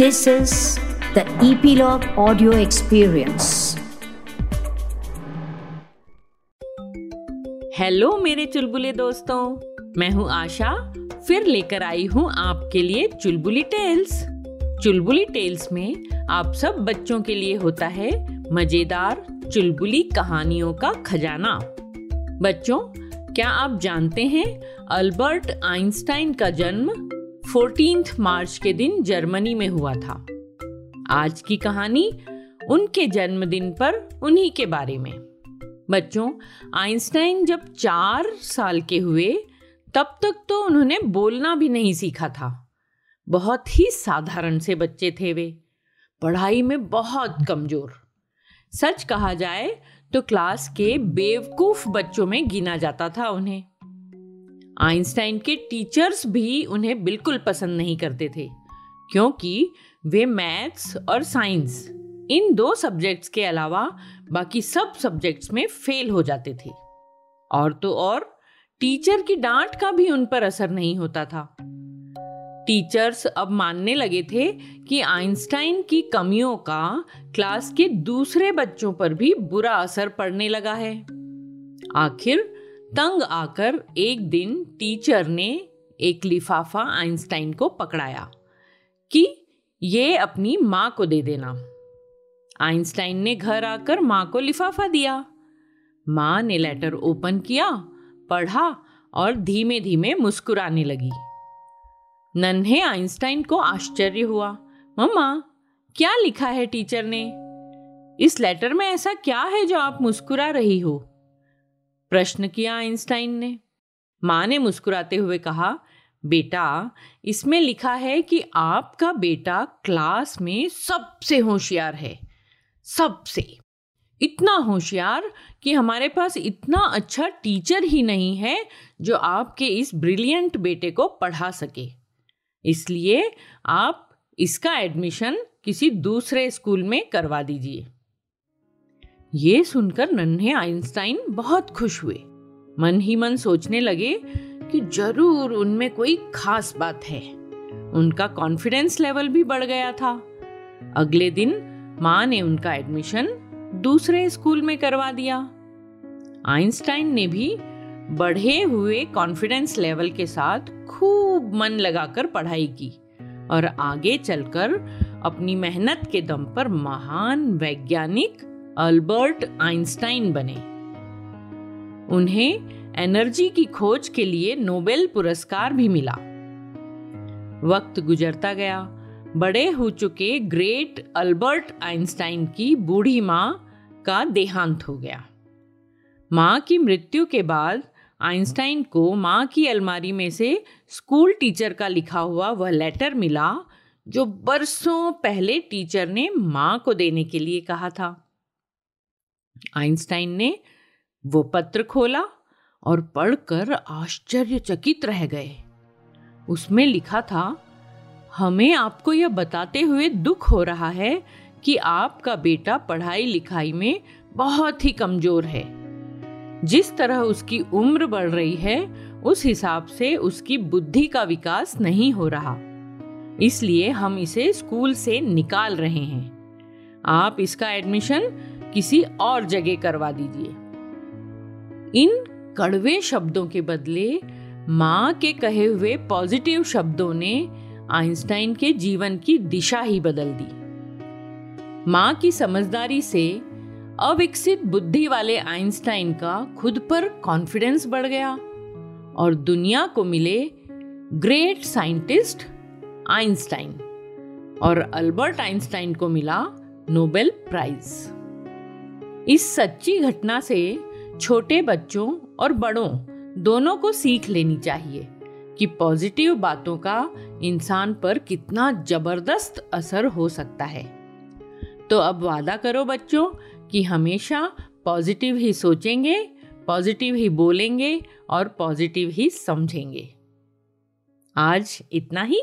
This is the Epilogue Audio Experience. Hello मेरे चुलबुले दोस्तों। मैं हूँ आशा। फिर लेकर आई हूँ आपके लिए चुलबुली टेल्स चुलबुली टेल्स में आप सब बच्चों के लिए होता है मज़ेदार चुलबुली कहानियों का खजाना। बच्चों, क्या आप जानते हैं अल्बर्ट आइंस्टाइन का जन्म 14 मार्च के दिन जर्मनी में हुआ था। आज की कहानी उनके जन्मदिन पर उन्हीं के बारे में। बच्चों, आइंस्टाइन जब चार साल के हुए, तब तक तो उन्होंने बोलना भी नहीं सीखा था। बहुत ही साधारण से बच्चे थे वे। पढ़ाई में बहुत कमज़ोर। सच कहा जाए तो क्लास के बेवकूफ़ बच्चों में गिना जाता था उन्हें। आइंस्टाइन के टीचर्स भी उन्हें बिल्कुल पसंद नहीं करते थे, क्योंकि वे मैथ्स और साइंस, इन दो सब्जेक्ट्स के अलावा बाकी सब सब्जेक्ट्स में फेल हो जाते थे। और तो और, टीचर की डांट का भी उन पर असर नहीं होता था। टीचर्स अब मानने लगे थे कि आइंस्टाइन की कमियों का क्लास के दूसरे बच्चों पर भी बुरा असर पड़ने लगा है। आखिर तंग आकर एक दिन टीचर ने एक लिफाफा आइंस्टाइन को पकड़ाया कि ये अपनी माँ को दे देना। आइंस्टाइन ने घर आकर माँ को लिफाफा दिया। माँ ने लेटर ओपन किया, पढ़ा और धीमे धीमे मुस्कुराने लगी। नन्हे आइंस्टाइन को आश्चर्य हुआ। मम्मा, क्या लिखा है टीचर ने? इस लेटर में ऐसा क्या है जो आप मुस्कुरा रही हो? प्रश्न किया आइंस्टाइन ने। माँ ने मुस्कुराते हुए कहा, बेटा, इसमें लिखा है कि आपका बेटा क्लास में सबसे होशियार है। सबसे। इतना होशियार कि हमारे पास इतना अच्छा टीचर ही नहीं है जो आपके इस ब्रिलियंट बेटे को पढ़ा सके। इसलिए आप इसका एडमिशन किसी दूसरे स्कूल में करवा दीजिए। ये सुनकर नन्हे आइंस्टाइन बहुत खुश हुए। मन ही मन सोचने लगे कि ज़रूर उनमें कोई खास बात है। उनका कॉन्फिडेंस लेवल भी बढ़ गया था। अगले दिन माँ ने उनका एडमिशन दूसरे स्कूल में करवा दिया। आइंस्टाइन ने भी बढ़े हुए कॉन्फिडेंस लेवल के साथ खूब मन लगाकर पढ़ाई की और आगे चलकर अपनी मेहनत के दम पर महान वैज्ञानिक अल्बर्ट आइंस्टाइन बने। उन्हें एनर्जी की खोज के लिए नोबेल पुरस्कार भी मिला। वक्त गुजरता गया। बड़े हो चुके ग्रेट अल्बर्ट आइंस्टाइन की बूढ़ी माँ का देहांत हो गया। माँ की मृत्यु के बाद आइंस्टाइन को माँ की अलमारी में से स्कूल टीचर का लिखा हुआ वह लेटर मिला, जो बरसों पहले टीचर ने माँ को देने के लिए कहा था। आइंस्टाइन ने वो पत्र खोला और पढ़कर आश्चर्यचकित रह गए। उसमें लिखा था, हमें आपको यह बताते हुए दुख हो रहा है कि आपका बेटा पढ़ाई लिखाई में बहुत ही कमज़ोर है। जिस तरह उसकी उम्र बढ़ रही है, उस हिसाब से उसकी बुद्धि का विकास नहीं हो रहा। इसलिए हम इसे स्कूल से निकाल रहे हैं। आप इसका एडमिशन किसी और जगह करवा दीजिए। इन कड़वे शब्दों के बदले माँ के कहे हुए पॉजिटिव शब्दों ने आइंस्टाइन के जीवन की दिशा ही बदल दी। माँ की समझदारी से अविकसित बुद्धि वाले आइंस्टाइन का खुद पर कॉन्फिडेंस बढ़ गया और दुनिया को मिले ग्रेट साइंटिस्ट आइंस्टाइन और अल्बर्ट आइंस्टाइन को मिला नोबेल प्राइज। इस सच्ची घटना से छोटे बच्चों और बड़ों दोनों को सीख लेनी चाहिए कि पॉजिटिव बातों का इंसान पर कितना ज़बरदस्त असर हो सकता है। तो अब वादा करो बच्चों कि हमेशा पॉजिटिव ही सोचेंगे, पॉजिटिव ही बोलेंगे और पॉजिटिव ही समझेंगे। आज इतना ही।